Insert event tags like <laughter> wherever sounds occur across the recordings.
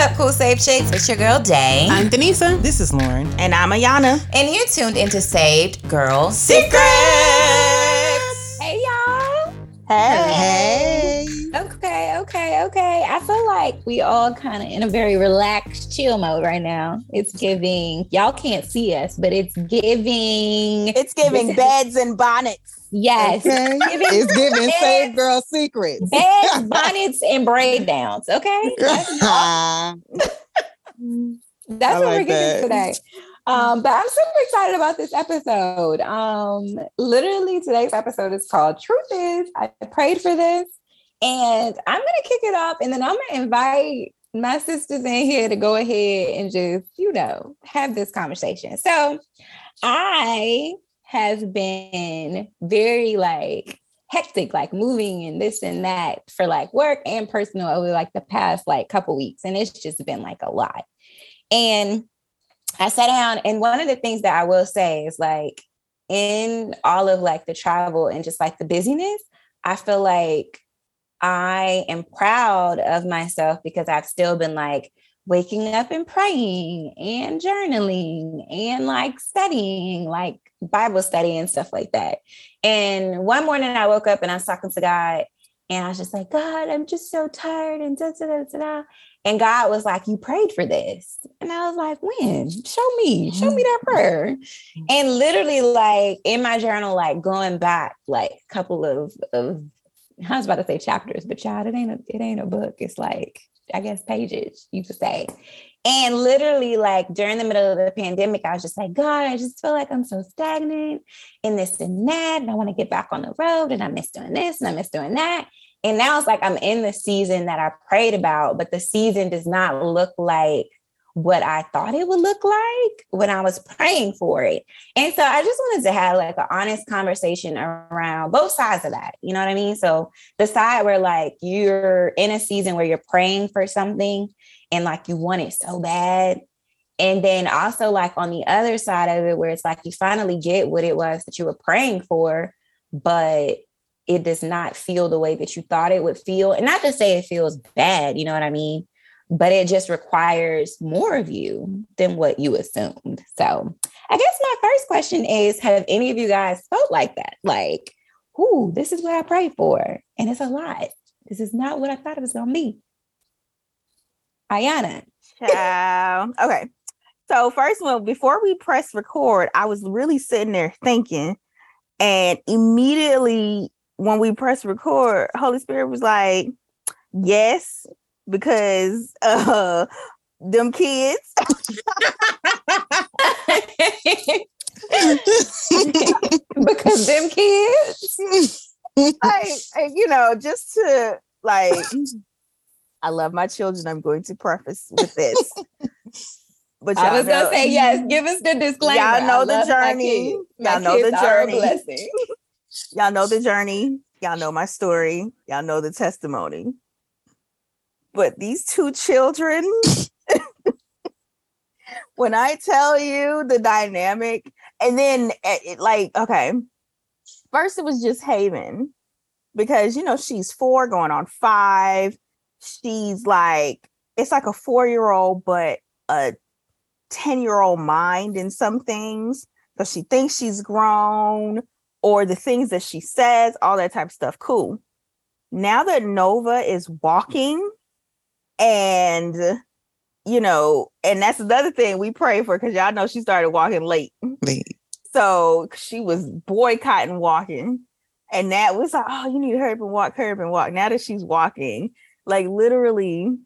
up, cool safe chicks? It's your girl Day. I'm Denisa. This is Lauren. And I'm Ayana. And you're tuned into Saved Girl Secrets. Hey y'all. Hey. Hey. Okay, okay, okay. I feel like we all kind of in a very relaxed chill mode right now. It's giving, y'all can't see us, but it's giving. It's giving <laughs> beds and bonnets. Yes. Okay. It's giving beds- Save Girl Secrets. Beds, <laughs> bonnets, and braid downs. Okay. <laughs> <laughs> That's, that's I what we're like getting today. Um, but I'm super excited about this episode. Um, literally, today's episode is called Truth Is. I prayed for this, and I'm gonna kick it off, and then I'm gonna invite my sisters in here to go ahead and just, you know, have this conversation. So I have been very like hectic, like moving and this and that for like work and personal over like the past like couple weeks. And it's just been like a lot. And I sat down, and one of the things that I will say is like in all of like the travel and just like the busyness, I feel like I am proud of myself because I've still been like waking up and praying and journaling and like studying, like Bible study and stuff like that. And one morning I woke up and I was talking to God and I was just like, God, I'm just so tired and da da da da. da. And God was like, You prayed for this. And I was like, When? Show me, show me that mm-hmm. prayer. And literally, like in my journal, like going back like a couple of of I was about to say chapters, but child, it ain't a it ain't a book. It's like, I guess pages, you could say. And literally, like during the middle of the pandemic, I was just like, God, I just feel like I'm so stagnant in this and that. And I want to get back on the road. And I miss doing this and I miss doing that. And now it's like I'm in the season that I prayed about, but the season does not look like what I thought it would look like when I was praying for it. And so I just wanted to have like an honest conversation around both sides of that. You know what I mean? So the side where like you're in a season where you're praying for something and like you want it so bad. And then also like on the other side of it, where it's like you finally get what it was that you were praying for, but it does not feel the way that you thought it would feel. And not to say it feels bad, you know what I mean? But it just requires more of you than what you assumed. So I guess my first question is Have any of you guys felt like that? Like, ooh, this is what I prayed for. And it's a lot. This is not what I thought it was going to be. Ayana. Ciao. <laughs> okay. So first one, before we press record, I was really sitting there thinking, and immediately when we press record, Holy Spirit was like, "Yes," because uh, them kids. <laughs> because them kids. like and, you know just to like i love my children i'm going to preface with this but I was gonna say, yes, give us the disclaimer. Y'all know the journey. My Y'all know the kids are a journey. <laughs> y'all know the journey y'all know my story y'all know the testimony but these two children <laughs> when i tell you the dynamic and then eh, it, like okay first it was just haven because you know she's four going on five she's like it's like a four year old but a 10 year old mind in some things So she thinks she's grown or the things that she says, all that type of stuff. Cool. Now that Nova is walking and you know, and that's another thing we pray for because y'all know she started walking late. Late. So she was boycotting walking. And that was like, oh, you need to hurry up and walk, hurry up and walk. Now that she's walking, like literally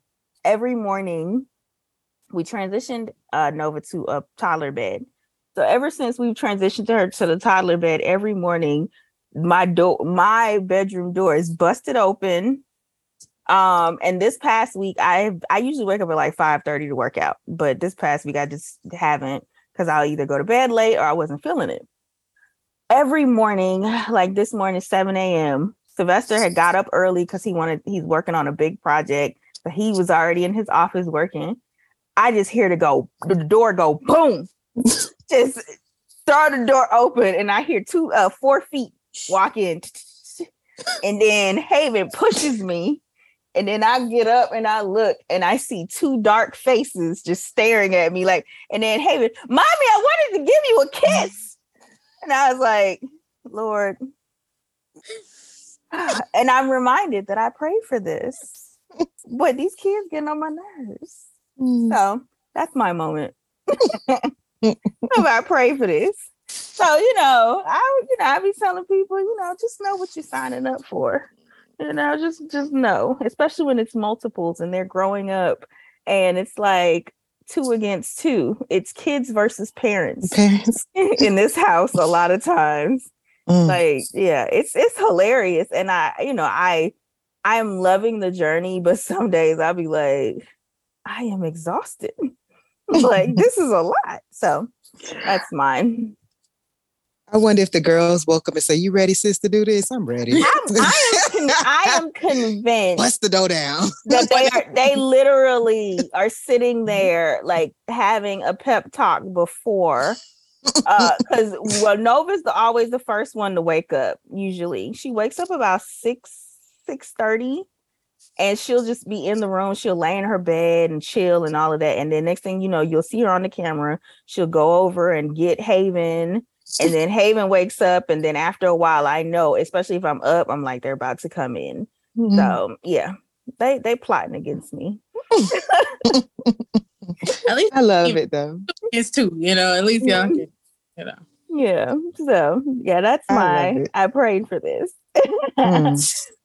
every morning, we transitioned uh, Nova to a toddler bed. So ever since we've transitioned her to the toddler bed, every morning my door, my bedroom door is busted open. Um, and this past week, I I usually wake up at like five thirty to work out, but this past week I just haven't because I'll either go to bed late or I wasn't feeling it. Every morning, <sighs> like this morning, seven a.m. Sylvester had got up early because he wanted he's working on a big project, but he was already in his office working. I just hear to go the door go boom <laughs> just throw the door open and I hear two uh four feet walk in <laughs> and then Haven pushes me And then I get up and I look and I see two dark faces just staring at me like, and then Haven, mommy, I wanted to give you a kiss. And I was like, Lord. <sighs> And I'm reminded that I prayed for this. But these kids getting on my nerves. Mm. So that's my moment. <laughs> I pray for this. So, you know, I you know, I be telling people, you know, just know what you're signing up for. You know, just just know, especially when it's multiples and they're growing up and it's like two against two. It's kids versus parents Parents. <laughs> in this house a lot of times. Mm. Like, yeah, it's it's hilarious. And I, you know, I I am loving the journey, but <laughs> some days I'll be like, I am exhausted. <laughs> like this is a lot. So that's mine. I wonder if the girls woke up and say, "You ready, sis, to do this?" I'm ready. I'm, I am con- I am <laughs> convinced Bust the dough down. that <laughs> they are they literally are sitting there like having a pep talk before uh, because well nova's the, always the first one to wake up usually she wakes up about 6 six thirty, and she'll just be in the room she'll lay in her bed and chill and all of that and then next thing you know you'll see her on the camera she'll go over and get haven and then haven wakes up and then after a while i know especially if i'm up i'm like they're about to come in Mm. so yeah they they plotting against me <laughs> At least I love it though. it's two, you know, at least y'all can, you know. Yeah. So yeah, that's I my it. I prayed for this. Mm. <laughs>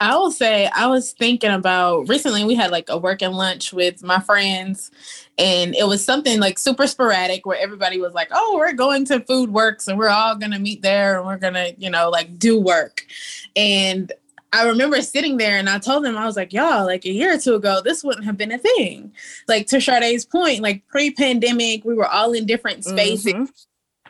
I will say I was thinking about recently we had like a working lunch with my friends and it was something like super sporadic where everybody was like, "Oh, we're going to Food Works and we're all going to meet there and we're going to, you know, like do work." And I remember sitting there and I told them I was like, "Y'all, like a year or two ago, this wouldn't have been a thing." Like to Sade's point, like pre-pandemic, we were all in different spaces Mhm.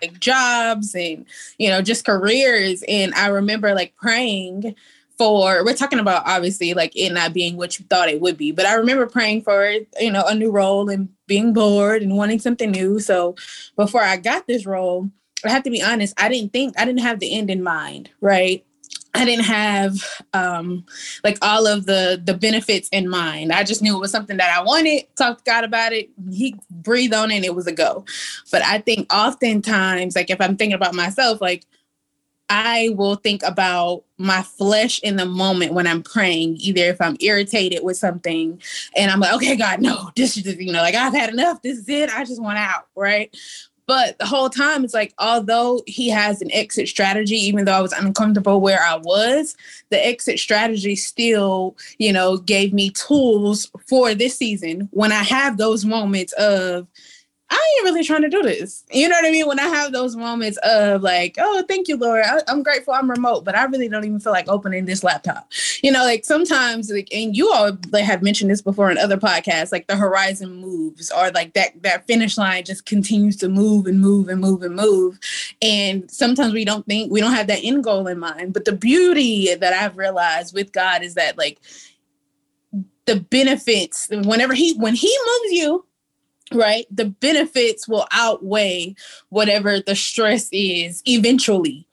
like jobs and you know just careers and i remember like praying for we're talking about obviously like it not being what you thought it would be but i remember praying for you know a new role and being bored and wanting something new. So before i got this role i have to be honest i didn't think i didn't have the end in mind right? I didn't have um like all of the the benefits in mind. I just knew it was something that i wanted talked to god about it he breathed on it and it was a go. But I think oftentimes, like if I'm thinking about myself, like I will think about my flesh in the moment when I'm praying, either if I'm irritated with something and I'm like, okay, God, no, <laughs> this is, you know, like I've had enough. This is it. I just want out. Right. But the whole time, it's like, although he has an exit strategy, even though I was uncomfortable where I was, the exit strategy still, you know, gave me tools for this season when I have those moments of, I ain't really trying to do this. You know what I mean? When I have those moments of like, oh, thank you, Lord. I, I'm grateful I'm remote, but I really don't even feel like opening this laptop. You know, like sometimes, like, and you all like, have mentioned this before in other podcasts, like the horizon moves or like that that finish line just continues to move and move and move and move. And sometimes we don't think we don't have that end goal in mind. But the beauty that I've realized with God is that like the benefits whenever he when he moves you right? The benefits will outweigh whatever the stress is eventually.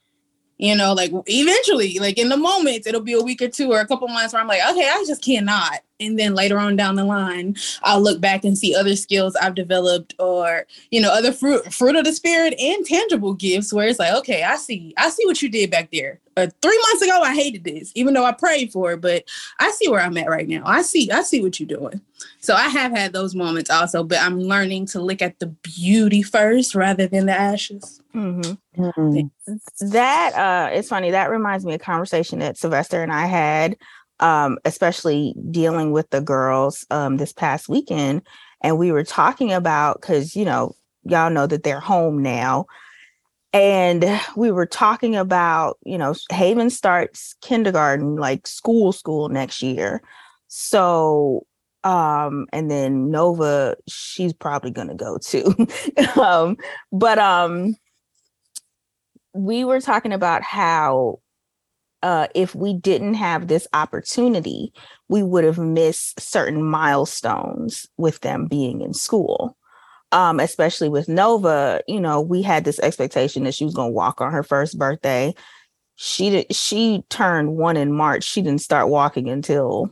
You know like eventually like in the moment it'll be a week or two or a couple months where i'm like okay i just cannot and then later on down the line i'll look back and see other skills i've developed or you know other fruit fruit of the spirit and tangible gifts where it's like okay i see i see what you did back there uh, three months ago i hated this even though i prayed for it but i see where i'm at right now i see i see what you're doing so I have had those moments also, but I'm learning to look at the beauty first rather than the ashes. Mhm. Mm. That uh it's funny. That reminds me of a conversation that Sylvester and I had, um, especially dealing with the girls um this past weekend. And we were talking about because you know, y'all know that they're home now. And <sighs> we were talking about, you know, Haven starts kindergarten, like school, school next year. So um and then nova she's probably gonna go too <laughs> um but um we were talking about how uh if we didn't have this opportunity we would have missed certain milestones with them being in school um especially with nova you know we had this expectation that she was going to walk on her first birthday she did she turned one in March. She didn't start walking until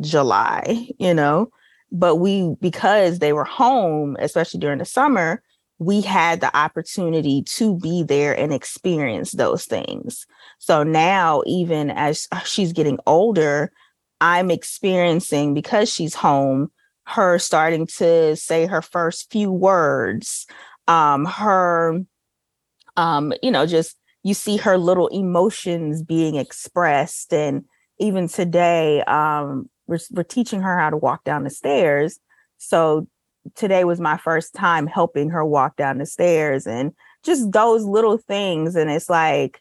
July, you know. But we because they were home, especially during the summer, we had the opportunity to be there and experience those things. So now, even as she's getting older, I'm experiencing because she's home, her starting to say her first few words, um, her, um, you know, just you see her little emotions being expressed. And even today, um, we're, we're teaching her how to walk down the stairs. So today was my first time helping her walk down the stairs and just those little things. And it's like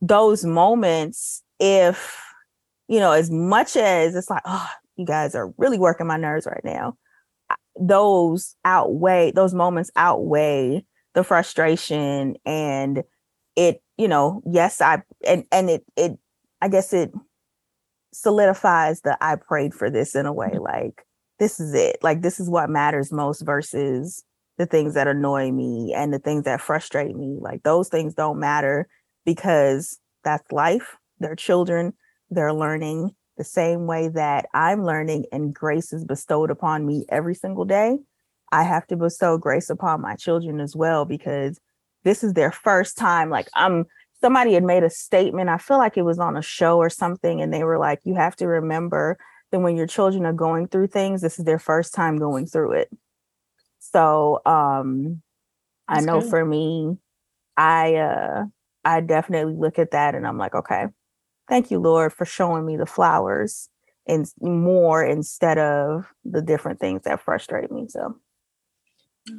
those moments, if, you know, as much as it's like, oh, you guys are really working my nerves right now, those outweigh, those moments outweigh the frustration and it, you know, yes, I, and, and it, it, I guess it solidifies that I prayed for this in a way mm-hmm. like, this is it. Like this is what matters most versus the things that annoy me and the things that frustrate me. Like those things don't matter because that's life. They're children. They're learning the same way that I'm learning and grace is bestowed upon me every single day. I have to bestow grace upon my children as well because this is their first time. Like I'm somebody had made a statement. I feel like it was on a show or something, and they were like, you have to remember then when your children are going through things, this is their first time going through it. So um That's I know good. for me, I uh I definitely look at that and I'm like, okay, thank you, Lord, for showing me the flowers and more instead of the different things that frustrate me. So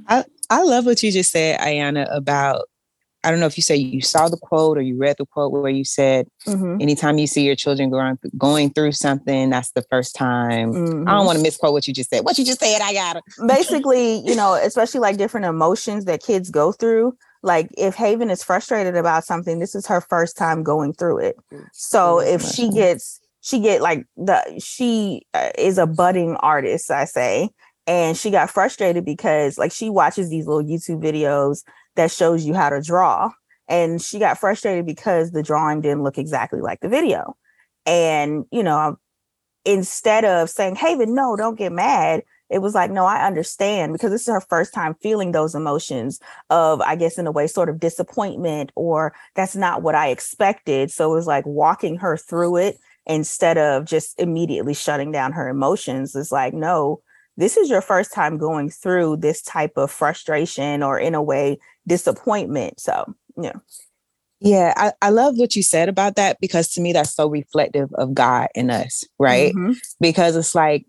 I, I love what you just said, Ayana, about I don't know if you say you saw the quote or you read the quote where you said, mm-hmm. anytime you see your children going, going through something, that's the first time. Mm-hmm. I don't want to misquote what you just said. What you just said, I got it. <laughs> Basically, you know, especially like different emotions that kids go through. Like if Haven is frustrated about something, this is her first time going through it. So if she gets, she get like the, she uh, is a budding artist, I say, and she got frustrated because like she watches these little YouTube videos that shows you how to draw. And she got frustrated because the drawing didn't look exactly like the video. And, you know, instead of saying, hey, but no, don't get mad, it was like, no, I understand because this is her first time feeling those emotions of, I guess, in a way, sort of disappointment or that's not what I expected. So it was like walking her through it instead of just immediately shutting down her emotions. It's like, no, this is your first time going through this type of frustration or in a way disappointment so yeah yeah I, I love what you said about that because to me that's so reflective of god in us right mm-hmm. because it's like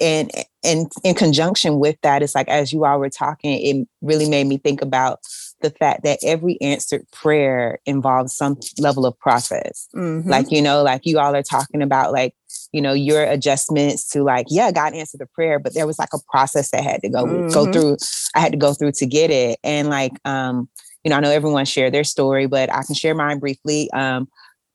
and and in conjunction with that it's like as you all were talking it really made me think about the fact that every answered prayer involves some level of process. Mm-hmm. Like, you know, like you all are talking about like, you know, your adjustments to like, yeah, God answered the prayer, but there was like a process that had to go mm-hmm. go through. I had to go through to get it. And like, um, you know, I know everyone shared their story, but I can share mine briefly. Um,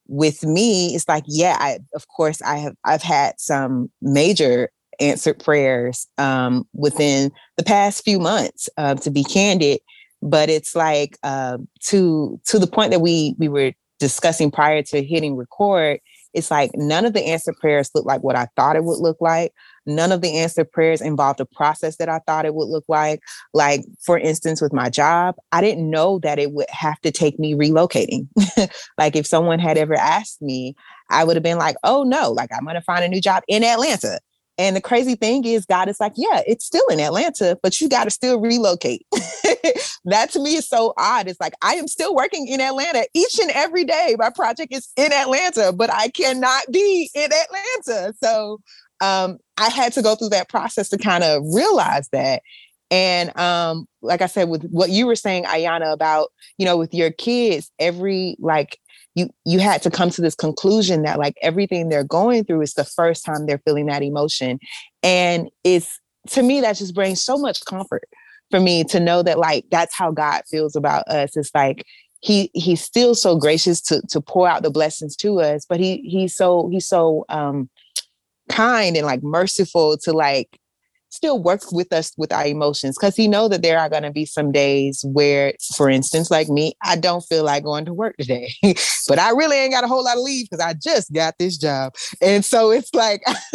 with me, it's like, yeah, I of course I have I've had some major answered prayers um, within the past few months. Uh, to be candid, but it's like uh, to to the point that we we were discussing prior to hitting record it's like none of the answered prayers look like what i thought it would look like. None of the answered prayers involved a process that i thought it would look like. Like for instance with my job i didn't know that it would have to take me relocating. <laughs> Like if someone had ever asked me i would have been like oh no like i'm going to find a new job in atlanta and the crazy thing is, God is like, yeah, it's still in Atlanta, but you got to still relocate. <laughs> that to me is so odd. It's like, I am still working in Atlanta each and every day. My project is in Atlanta, but I cannot be in Atlanta. So um, I had to go through that process to kind of realize that. And um, like I said, with what you were saying, Ayana, about, you know, with your kids, every like you you had to come to this conclusion that like everything they're going through is the first time they're feeling that emotion. And it's to me that just brings so much comfort for me to know that like that's how god feels about us. It's like he he's still so gracious to to pour out the blessings to us but he he's so he's so um kind and like merciful to like still works with us with our emotions because he know that there are going to be some days where, for instance, like me, I don't feel like going to work today, <laughs> but I really ain't got a whole lot of leave because I just got this job, and so it's like <laughs>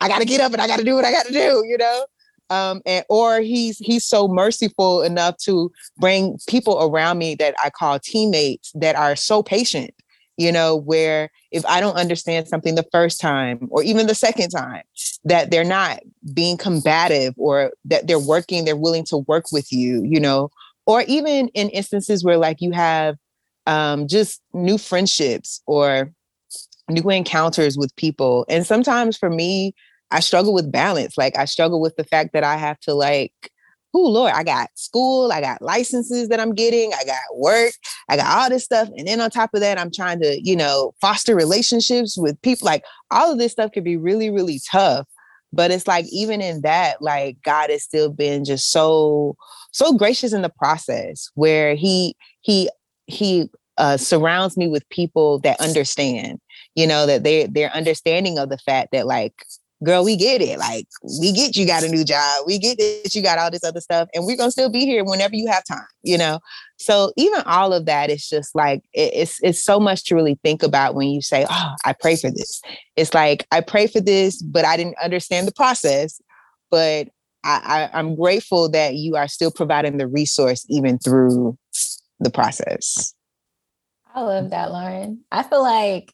I got to get up and I got to do what I got to do, you know. Um, and or he's he's so merciful enough to bring people around me that I call teammates that are so patient you know, where if I don't understand something the first time or even the second time, that they're not being combative or that they're working, they're willing to work with you, you know, or even in instances where like you have um, just new friendships or new encounters with people. And sometimes for me, I struggle with balance. Like I struggle with the fact that I have to like oh Lord, I got school, I got licenses that I'm getting, I got work, I got all this stuff. And then on top of that, I'm trying to, you know, foster relationships with people. Like all of this stuff could be really, really tough. But it's like even in that, like God has still been just so, so gracious in the process where he he he uh, surrounds me with people that understand, you know, that they they're understanding of the fact that like girl, we get it. Like, we get you got a new job. We get that you got all this other stuff. And we're going to still be here whenever you have time, you know? So even all of that is just like, it, it's, it's so much to really think about when you say, oh, I pray for this. It's like, I pray for this, but I didn't understand the process. But I, I, I'm grateful that you are still providing the resource even through the process. I love that, Lauren. I feel like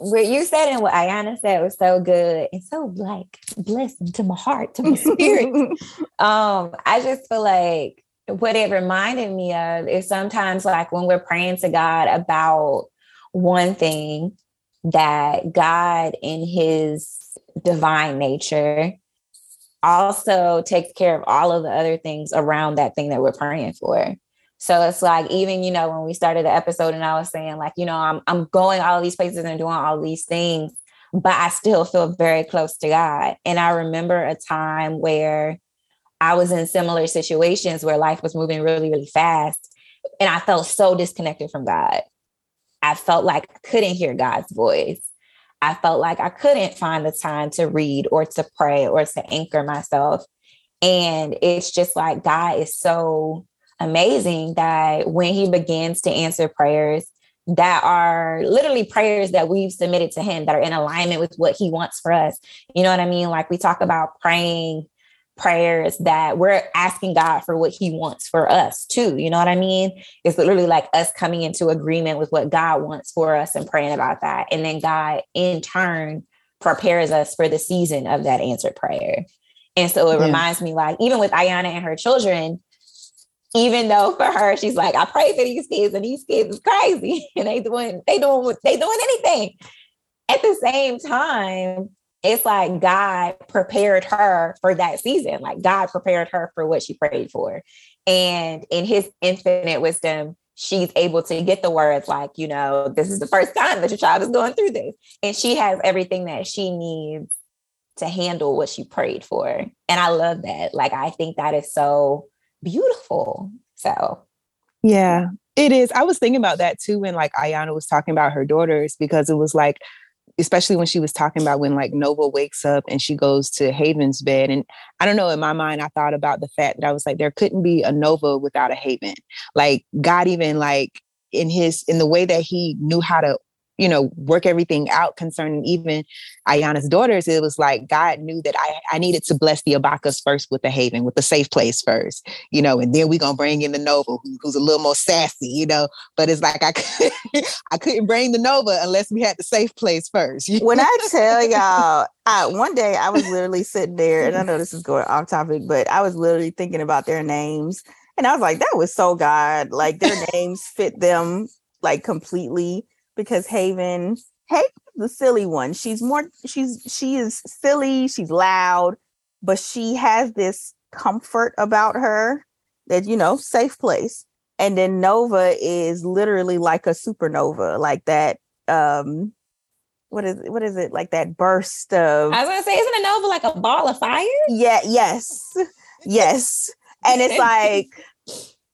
what you said and what Ayana said was so good and so like blessing to my heart, to my spirit. <laughs> um, I just feel like what it reminded me of is sometimes like when we're praying to God about one thing that God in his divine nature also takes care of all of the other things around that thing that we're praying for. So it's like even you know when we started the episode and I was saying like you know I'm I'm going all these places and doing all these things, but I still feel very close to God. And I remember a time where I was in similar situations where life was moving really really fast, and I felt so disconnected from God. I felt like I couldn't hear God's voice. I felt like I couldn't find the time to read or to pray or to anchor myself. And it's just like God is so amazing that when he begins to answer prayers that are literally prayers that we've submitted to him that are in alignment with what he wants for us. You know what I mean? Like we talk about praying prayers that we're asking God for what he wants for us too. You know what I mean? It's literally like us coming into agreement with what God wants for us and praying about that. And then God in turn prepares us for the season of that answered prayer. And so it yeah. reminds me like even with Ayana and her children, even though for her, she's like, I pray for these kids, and these kids is crazy, <laughs> and they doing they doing they doing anything. At the same time, it's like God prepared her for that season. Like God prepared her for what she prayed for, and in His infinite wisdom, she's able to get the words like, you know, this is the first time that your child is going through this, and she has everything that she needs to handle what she prayed for. And I love that. Like I think that is so beautiful. So, yeah, it is. I was thinking about that too when like Ayana was talking about her daughters because it was like, especially when she was talking about when like Nova wakes up and she goes to Haven's bed. And I don't know, in my mind, I thought about the fact that I was like, there couldn't be a Nova without a Haven. Like God even like in his in the way that he knew how to you know, work everything out concerning even Ayana's daughters, it was like God knew that I, I needed to bless the Abakas first with the haven, with the safe place first, you know, and then we're gonna bring in the Nova, who, who's a little more sassy, you know. But it's like I <laughs> couldn't, I couldn't bring the Nova unless we had the safe place first. When I tell <laughs> y'all, I, one day I was literally sitting there, and I know this is going off topic, but I was literally thinking about their names. And I was like, that was so God. Like their <laughs> names fit them like completely because Haven, Haven's the silly one. She's more, she's, she is silly, she's loud, but she has this comfort about her that, you know, safe place. And then Nova is literally like a supernova, like that, um, what is what is it like that burst of I was gonna say, isn't a nova like a ball of fire? Yeah, yes. yes. And it's <laughs> like,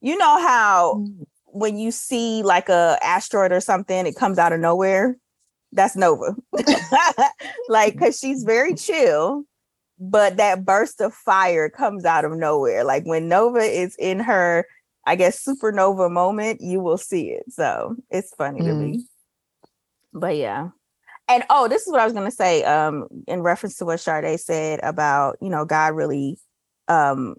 you know how mm when you see like a asteroid or something, it comes out of nowhere. That's Nova. <laughs> like, cause she's very chill, but that burst of fire comes out of nowhere. Like when Nova is in her, I guess, supernova moment, you will see it. So it's funny mm. to me. Mm. But yeah. And oh, this is what I was gonna say, um, in reference to what Sade said about, you know, God really um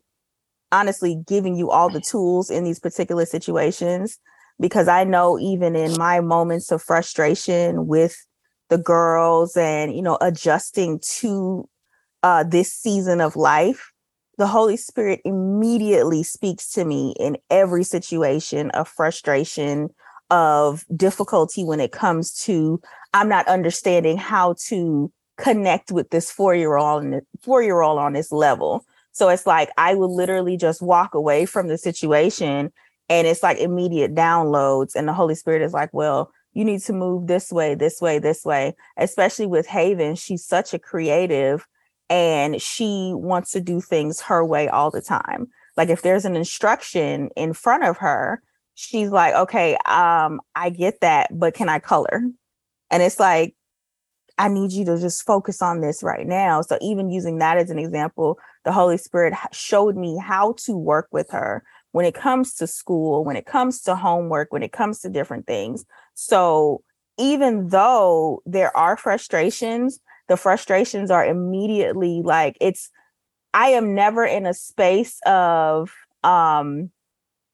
honestly giving you all the tools in these particular situations. Because I know even in my moments of frustration with the girls and you know adjusting to uh, this season of life, the Holy Spirit immediately speaks to me in every situation of frustration, of difficulty when it comes to I'm not understanding how to connect with this four year old four year old on this level. So it's like I would literally just walk away from the situation and it's like immediate downloads. And the Holy Spirit is like, well, you need to move this way, this way, this way. Especially with Haven, she's such a creative and she wants to do things her way all the time. Like if there's an instruction in front of her, she's like, okay, um, I get that, but can I color? And it's like, I need you to just focus on this right now. So even using that as an example, the Holy Spirit showed me how to work with her when it comes to school, when it comes to homework, when it comes to different things. So even though there are frustrations, the frustrations are immediately like it's I am never in a space of um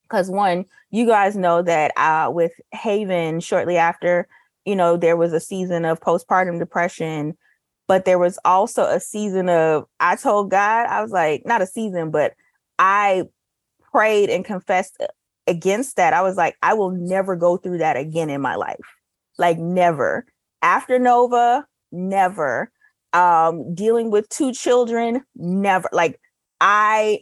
because one, you guys know that uh with Haven shortly after, you know, there was a season of postpartum depression, but there was also a season of I told God, I was like, not a season, but I prayed and confessed against that. I was like, I will never go through that again in my life. Like never. After Nova, never um dealing with two children never like i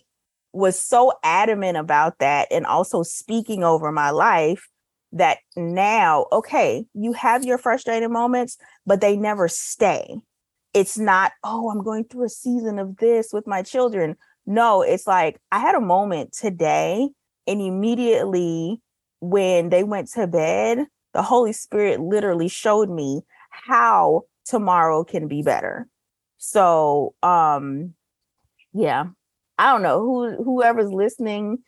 was so adamant about that and also speaking over my life that now okay you have your frustrated moments but they never stay it's not oh i'm going through a season of this with my children no it's like i had a moment today and immediately when they went to bed the holy spirit literally showed me how tomorrow can be better. So um yeah, I don't know who whoever's listening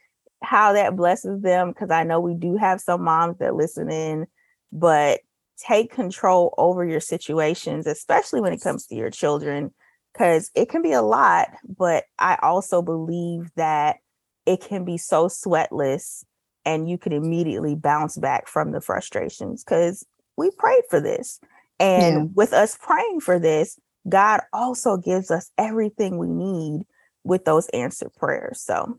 how that blesses them because I know we do have some moms that listen in, but take control over your situations, especially when it comes to your children, because it can be a lot. But I also believe that it can be so sweatless and you can immediately bounce back from the frustrations because we prayed for this. And yeah. with us praying for this, God also gives us everything we need with those answered prayers. So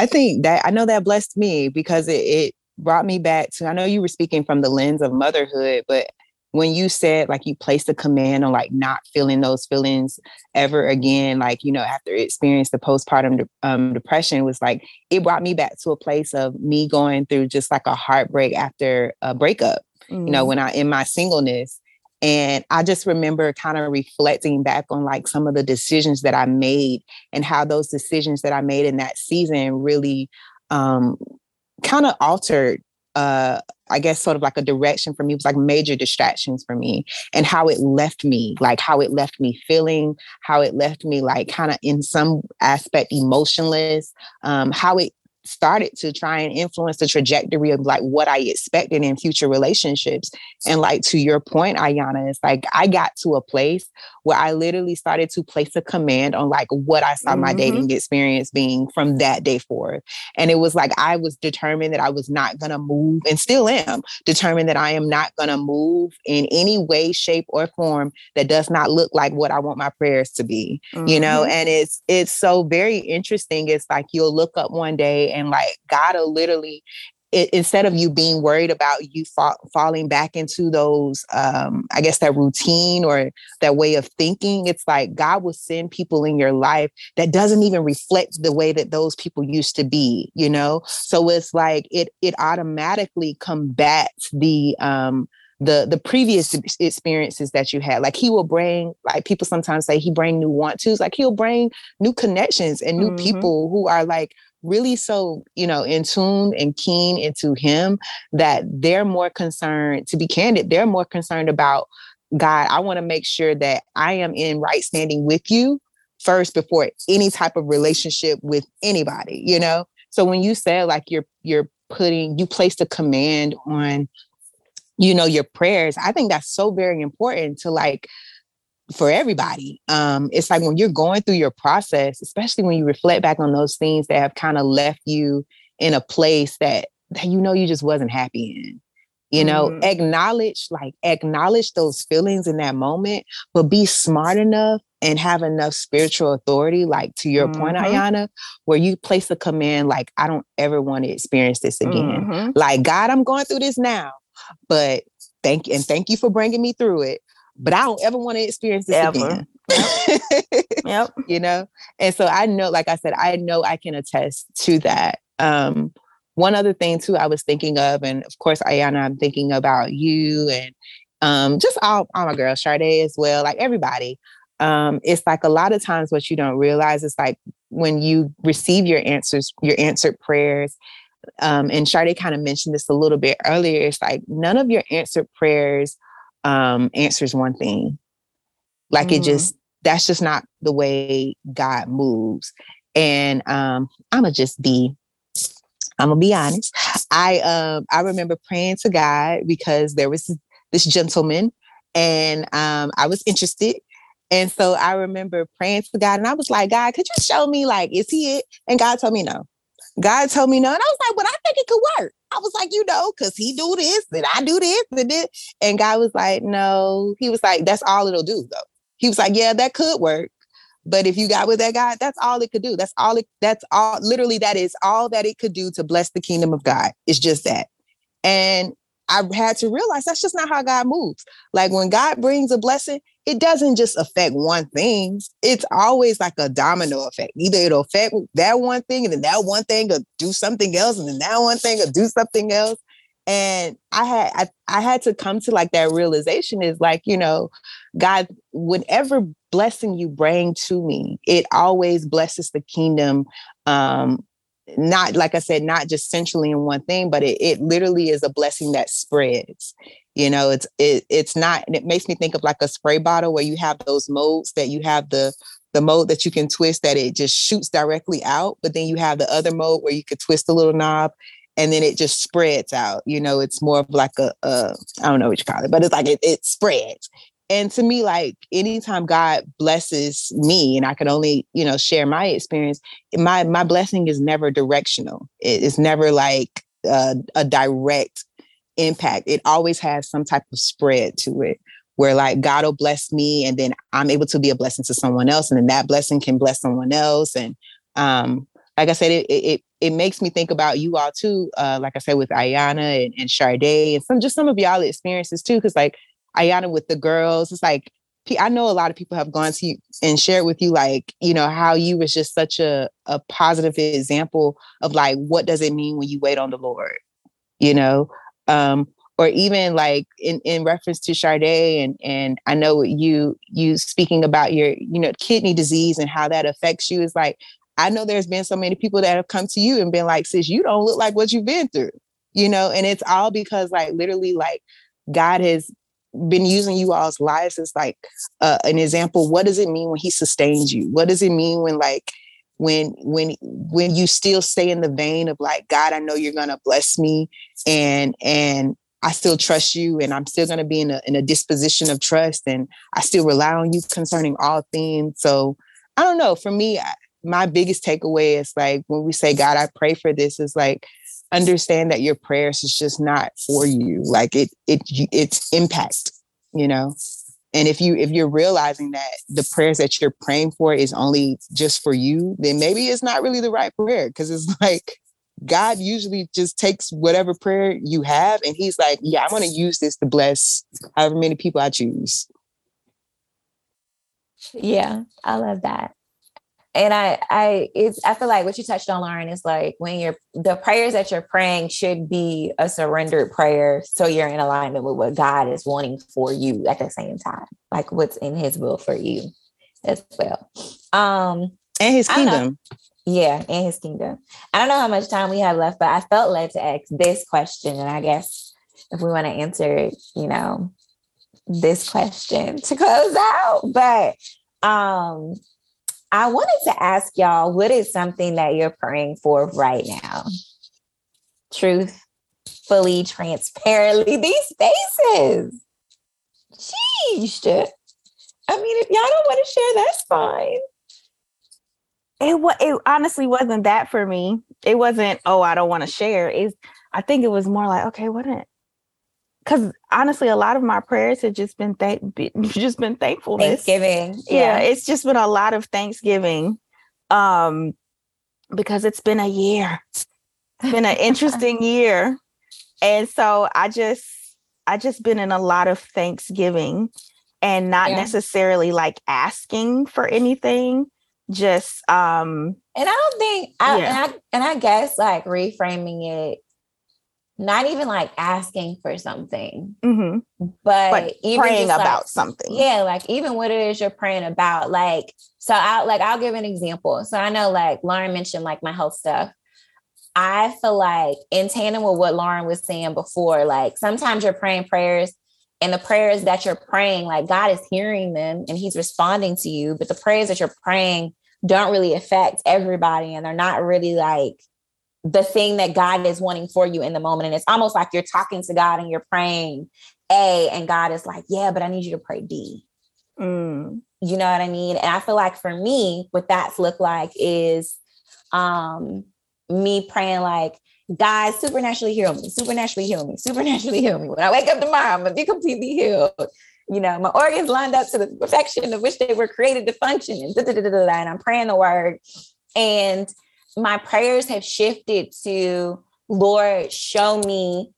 I think that I know that blessed me because it, it brought me back to I know you were speaking from the lens of motherhood, but when you said like you placed a command on like not feeling those feelings ever again like you know after experience the postpartum de- um, depression was like it brought me back to a place of me going through just like a heartbreak after a breakup mm-hmm. you know, mm-hmm. when I in my singleness. And I just remember kind of reflecting back on like some of the decisions that I made and how those decisions that I made in that season really um, kind of altered uh I guess sort of like a direction for me. It was like major distractions for me and how it left me, like how it left me feeling, how it left me like kind of in some aspect emotionless, um, how it started to try and influence the trajectory of like what I expected in future relationships. And like to your point, Ayana, it's like I got to a place where I literally started to place a command on like what I saw mm-hmm. my dating experience being from that day forward. And it was like I was determined that I was not gonna move and still am determined that I am not gonna move in any way, shape, or form that does not look like what I want my prayers to be. Mm-hmm. You know, mm-hmm. and it's it's so very interesting. It's like you'll look up one day and like God will literally it, instead of you being worried about you fa- falling back into those um, i guess that routine or that way of thinking it's like god will send people in your life that doesn't even reflect the way that those people used to be you know? So it's like it it automatically combats the um the the previous experiences that you had like he will bring like people sometimes say he bring new want tos like he'll bring new connections and new mm-hmm. people who are like really so you know in tune and keen into him that they're more concerned to be candid they're more concerned about god i want to make sure that i am in right standing with you first before any type of relationship with anybody, you know? So when you say like you're you're putting you placed a command on you know your prayers, I think that's so very important to like for everybody. Um, it's like when you're going through your process, especially when you reflect back on those things that have kind of left you in a place that that you know you just wasn't happy in you know mm. acknowledge like acknowledge those feelings in that moment but be smart enough and have enough spiritual authority like to your mm-hmm. point ayana where you place a command like i don't ever want to experience this again mm-hmm. like god i'm going through this now but thank you and thank you for bringing me through it but i don't ever want to experience this ever. again <laughs> yep you know and so i know like i said i know i can attest to that um one other thing too, I was thinking of, and of course, Ayana, I'm thinking about you and um, just all, all my girls, Sade as well, like everybody. Um, it's like a lot of times what you don't realize is like when you receive your answers, your answered prayers. Um, and Sade kind of mentioned this a little bit earlier. It's like none of your answered prayers um, answers one thing. Like mm. it just that's just not the way God moves. And um, I'ma just be I'm gonna be honest. I um I remember praying to God because there was this gentleman and um I was interested. And so I remember praying to God and I was like, God, could you show me like, is he it? And God told me no. God told me no. And I was like, but I think it could work. I was like, you know, because he do this and I do this and this. And God was like, no. He was like, that's all it'll do though. He was like, yeah, that could work. But if you got with that guy, that's all it could do. That's all it, that's all, literally, that is all that it could do to bless the kingdom of God. It's just that. And I had to realize that's just not how God moves. Like when God brings a blessing, it doesn't just affect one thing. It's always like a domino effect. Either it'll affect that one thing, and then that one thing will do something else, and then that one thing will do something else. And I had I, I had to come to like that realization is like, you know, God, whenever blessing you bring to me, it always blesses the kingdom. Um, not like I said, not just centrally in one thing, but it, it literally is a blessing that spreads. You know, it's it, it's not, and it makes me think of like a spray bottle where you have those modes that you have the the mode that you can twist that it just shoots directly out, but then you have the other mode where you could twist a little knob and then it just spreads out. You know, it's more of like a, a I don't know what you call it, but it's like it, it spreads and to me like anytime god blesses me and i can only you know share my experience my my blessing is never directional it's never like uh, a direct impact it always has some type of spread to it where like god will bless me and then i'm able to be a blessing to someone else and then that blessing can bless someone else and um like i said it it it makes me think about you all too uh like i said with ayana and, and Sade and some just some of y'all experiences too because like Ayana with the girls. It's like I know a lot of people have gone to you and shared with you, like, you know, how you was just such a, a positive example of like, what does it mean when you wait on the Lord, you know? Um, or even like in, in reference to Sade and and I know you you speaking about your, you know, kidney disease and how that affects you is like, I know there's been so many people that have come to you and been like, sis, you don't look like what you've been through, you know, and it's all because like literally like God has been using you all's lives as like uh, an example. What does it mean when he sustains you? What does it mean when like when when when you still stay in the vein of like God, I know you're gonna bless me and and I still trust you and I'm still gonna be in a in a disposition of trust and I still rely on you concerning all things. So I don't know. For me, my biggest takeaway is like when we say, God, I pray for this, is like understand that your prayers is just not for you like it it it's impact you know and if you if you're realizing that the prayers that you're praying for is only just for you then maybe it's not really the right prayer because it's <laughs> like god usually just takes whatever prayer you have and he's like yeah i'm going to use this to bless however many people i choose. Yeah i love that and I, I, it's, I feel like what you touched on, Lauren, is like when you're the prayers that you're praying should be a surrendered prayer, so you're in alignment with what God is wanting for you at the same time, like what's in His will for you as well. Um, and His kingdom. Yeah, and His kingdom. I don't know how much time we have left, but I felt led to ask this question, and I guess if we want to answer, you know, this question to close out, but um I wanted to ask y'all what is something that you're praying for right now? Truth, fully, transparently, <laughs> these faces. Sheesh. I mean, if y'all don't want to share, that's fine. It was it honestly wasn't that for me. It wasn't, oh, I don't want to share. Is I think it was more like, okay, what because honestly, a lot of my prayers have just been thank <laughs> just been thankfulness. Thanksgiving. Yeah. yeah, it's just been a lot of Thanksgiving. Um, because it's been a year. It's been an interesting <laughs> year. And so I just I just been in a lot of Thanksgiving and not yeah. necessarily like asking for anything. Just um and I don't think I, yeah. and I and I guess like reframing it not even like asking for something, mm-hmm. but, but even praying about something. Yeah, like even what it is you're praying about. Like, so I like I'll give an example. So I know like Lauren mentioned like my health stuff. I feel like in tandem with what Lauren was saying before, like sometimes you're praying prayers and the prayers that you're praying, like God is hearing them and He's responding to you, but the prayers that you're praying don't really affect everybody and they're not really like the thing that God is wanting for you in the moment. And it's almost like you're talking to God and you're praying A, and God is like, yeah, but I need you to pray D. Mm. You know what I mean? And I feel like for me, what that's looked like is um me praying like, God, supernaturally heal me, supernaturally heal me, supernaturally heal me. When I wake up tomorrow, I'm gonna be completely healed. You know, my organs lined up to the perfection of which they were created to function, and, and I'm praying the word. And my prayers have shifted to Lord, show me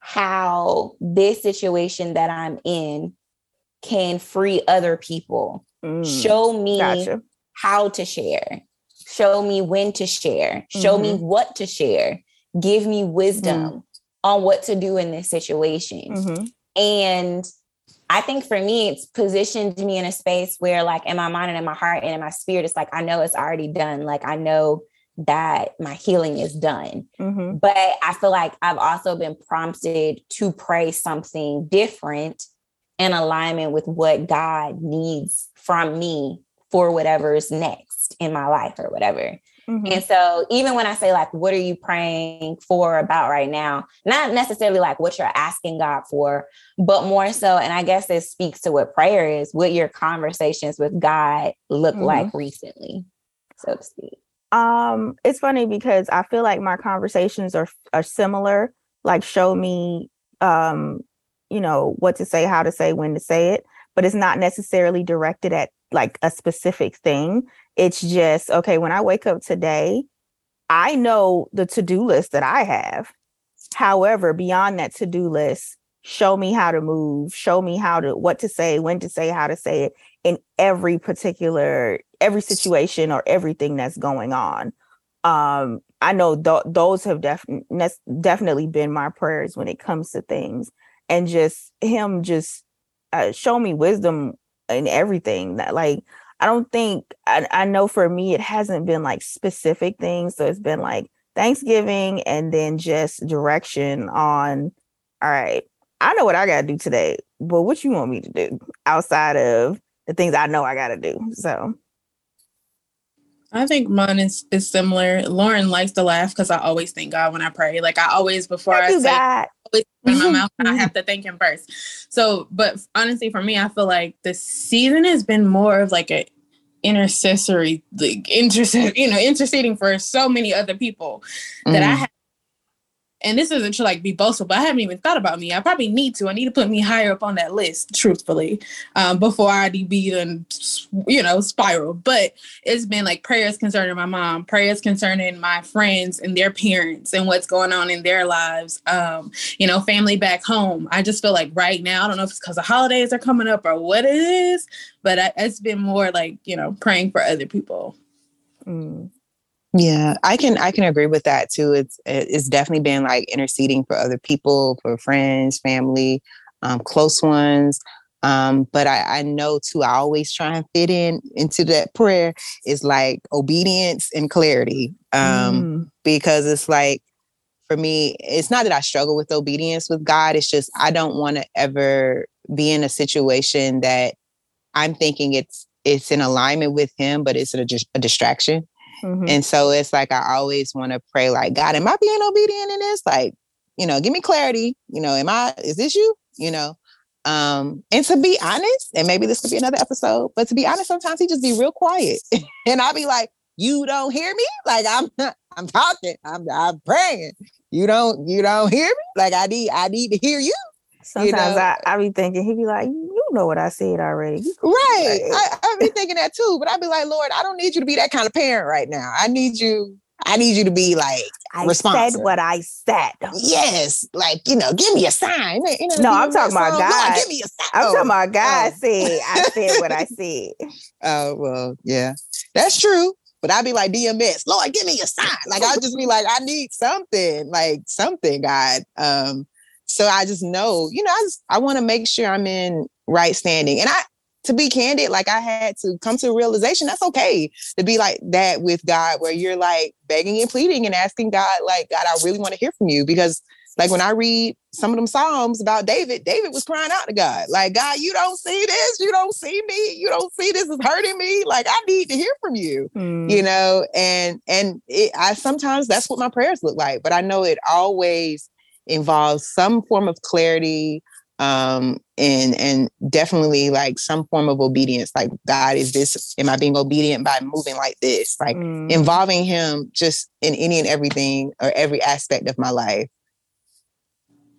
how this situation that I'm in can free other people. Mm, show me gotcha. how to share. Show me when to share. Show mm-hmm. me what to share. Give me wisdom mm. on what to do in this situation. Mm-hmm. And I think for me, it's positioned me in a space where, like, in my mind and in my heart and in my spirit, it's like, I know it's already done. Like, I know that my healing is done. Mm-hmm. But I feel like I've also been prompted to pray something different in alignment with what God needs from me for whatever's next in my life or whatever. Mm-hmm. And so, even when I say, like, what are you praying for about right now? Not necessarily like what you're asking God for, but more so, and I guess this speaks to what prayer is, what your conversations with God look mm-hmm. like recently, so to speak. Um, it's funny because I feel like my conversations are are similar. Like show me um, you know, what to say, how to say, when to say it, but it's not necessarily directed at like a specific thing. It's just okay, when I wake up today, I know the to-do list that I have. However, beyond that to-do list, show me how to move, show me how to what to say, when to say, how to say it in every particular every situation or everything that's going on. Um, I know th- those have def- definitely been my prayers when it comes to things, and just him just uh, show me wisdom in everything. That like I don't think I, I know for me it hasn't been like specific things, so it's been like Thanksgiving and then just direction on. All right, I know what I got to do today, but what you want me to do outside of the things I know I got to do? So I think mine is, is similar. Lauren likes to laugh because I always thank God when I pray. Like I always before thank I say always in my <laughs> mouth, I have to thank him first. So, but honestly, for me, I feel like the season has been more of like a intercessory, like <laughs> interced, you know, interceding for so many other people mm. that I mm. have and this isn't to like be boastful, but I haven't even thought about me. I probably need to. I need to put me higher up on that list, truthfully, um, before I be and you know spiral. But it's been like prayers concerning my mom, prayers concerning my friends and their parents and what's going on in their lives. Um, you know, family back home. I just feel like right now, I don't know if it's because the holidays are coming up or what it is, but I, it's been more like you know praying for other people. Mm. Yeah, I can I can agree with that too. It's it's definitely been like interceding for other people, for friends, family, um, close ones. Um, but I, I know too, I always try and fit in into that prayer is like obedience and clarity. Um, mm. because it's like for me, it's not that I struggle with obedience with God. It's just I don't want to ever be in a situation that I'm thinking it's it's in alignment with him, but it's a, a distraction. Mm-hmm. And so it's like I always want to pray, like, God, am I being obedient in this? Like, you know, give me clarity. You know, am I, is this you? You know, um, and to be honest, and maybe this could be another episode, but to be honest, sometimes he just be real quiet. <laughs> and I'll be like, you don't hear me? Like I'm I'm talking, I'm I'm praying. You don't you don't hear me? Like I need I need to hear you. Sometimes you know? I, I be thinking he'd be like, you know what I said already. Right. I, I be thinking that too, but I'd be like, Lord, I don't need you to be that kind of parent right now. I need you I need you to be like I responsive. said what I said. Yes, like you know, give me a sign. You know, no, I'm talking about God. give me a sign. I'm oh, talking about God. Oh. Said I said what I <laughs> said. Oh well, yeah, that's true. But I'd be like DMS, Lord, give me a sign. Like I'd just be like, I need something, like something, God. Um, so I just know, you know, I just I want to make sure I'm in right standing. And I to be candid, like I had to come to a realization that's okay to be like that with God, where you're like begging and pleading and asking God, like, God, I really want to hear from you. Because like when I read some of them Psalms about David, David was crying out to God, like, God, you don't see this, you don't see me, you don't see this is hurting me. Like, I need to hear from you, mm. you know, and and it, I sometimes that's what my prayers look like, but I know it always involves some form of clarity um, and and definitely like some form of obedience. Like God, is this? Am I being obedient by moving like this? Like mm. involving Him just in any and everything or every aspect of my life.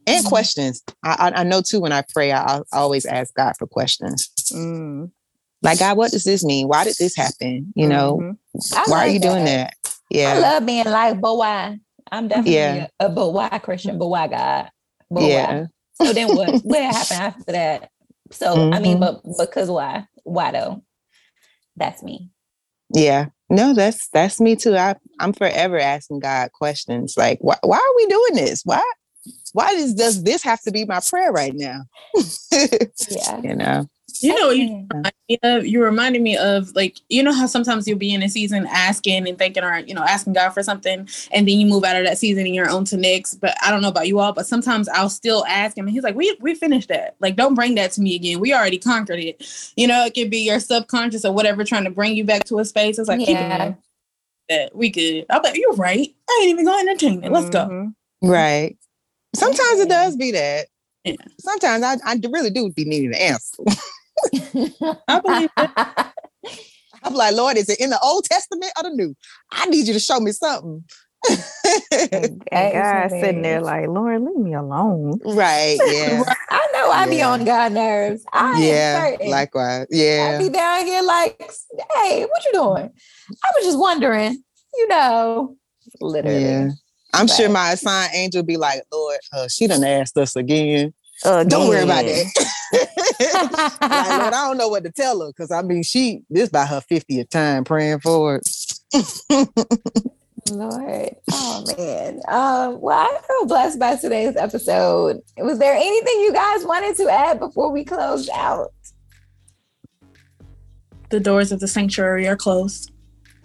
And mm. questions. I, I know too. When I pray, I, I always ask God for questions. Mm. Like God, what does this mean? Why did this happen? You know, mm-hmm. why are you that. doing that? Yeah, I love being like, but why? I'm definitely yeah. a, a but why Christian, but why God? But yeah. Why? So then what? what happened after that? So mm-hmm. I mean, mm-hmm. but because why? Why though? That's me. Yeah. No, that's that's me too. I I'm forever asking God questions like, why why are we doing this? Why why does does this have to be my prayer right now? <laughs> yeah. You know. You know, you you reminded me of like you know how sometimes you'll be in a season asking and thinking or you know asking God for something, and then you move out of that season and you're on to next. But I don't know about you all, but sometimes I'll still ask him, and he's like, "We we finished that. Like, don't bring that to me again. We already conquered it. You know, it could be your subconscious or whatever trying to bring you back to a space. It's like, yeah, that we good. I'm like, you're right. I ain't even going to entertain it. Let's mm-hmm. go. Right. Sometimes it does be that. Yeah. Sometimes I, I really do be needing an answer. <laughs> I believe it. <laughs> I'm like, Lord, is it in the Old Testament or the New? I need you to show me something. <laughs> and God sitting there like, Lord, leave me alone. Right. <laughs> Yeah. I know I yeah. be on God nerves. I yeah. Likewise. Yeah. I be down here like, hey, what you doing? I was just wondering, you know, literally. Yeah. I'm but, sure my assigned angel be like, Lord, uh, she done asked us again. Uh, don't worry about that. like, Lord, I don't know what to tell her because I mean, she this by her 50th time praying for it. Lord, oh man. Um, well, I feel blessed by today's episode. Was there anything you guys wanted to add before we close out? The doors of the sanctuary are closed.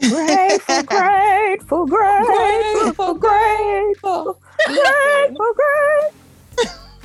Grateful, grateful, grateful, grateful, grateful, grateful, grateful.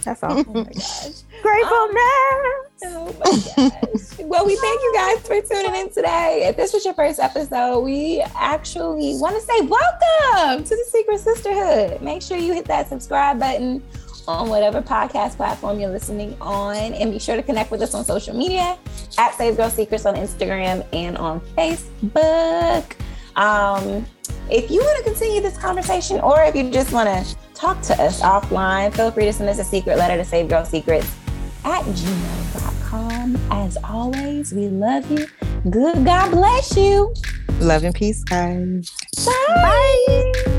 That's all. Oh my <laughs> gosh. Gratefulness. Oh my gosh. <laughs> well, we thank you guys for tuning in today. If this was your first episode, we actually want to say welcome to the Secret Sisterhood. Make sure you hit that subscribe button on whatever podcast platform you're listening on. And be sure to connect with us on social media at Save Girl Secrets on Instagram and on Facebook. Um, if you want to continue this conversation or if you just want to talk to us offline, feel free to send us a secret letter to Save Girl Secrets at gmail.com. As always, we love you. Good God bless you. Love and peace, guys. Bye. Bye.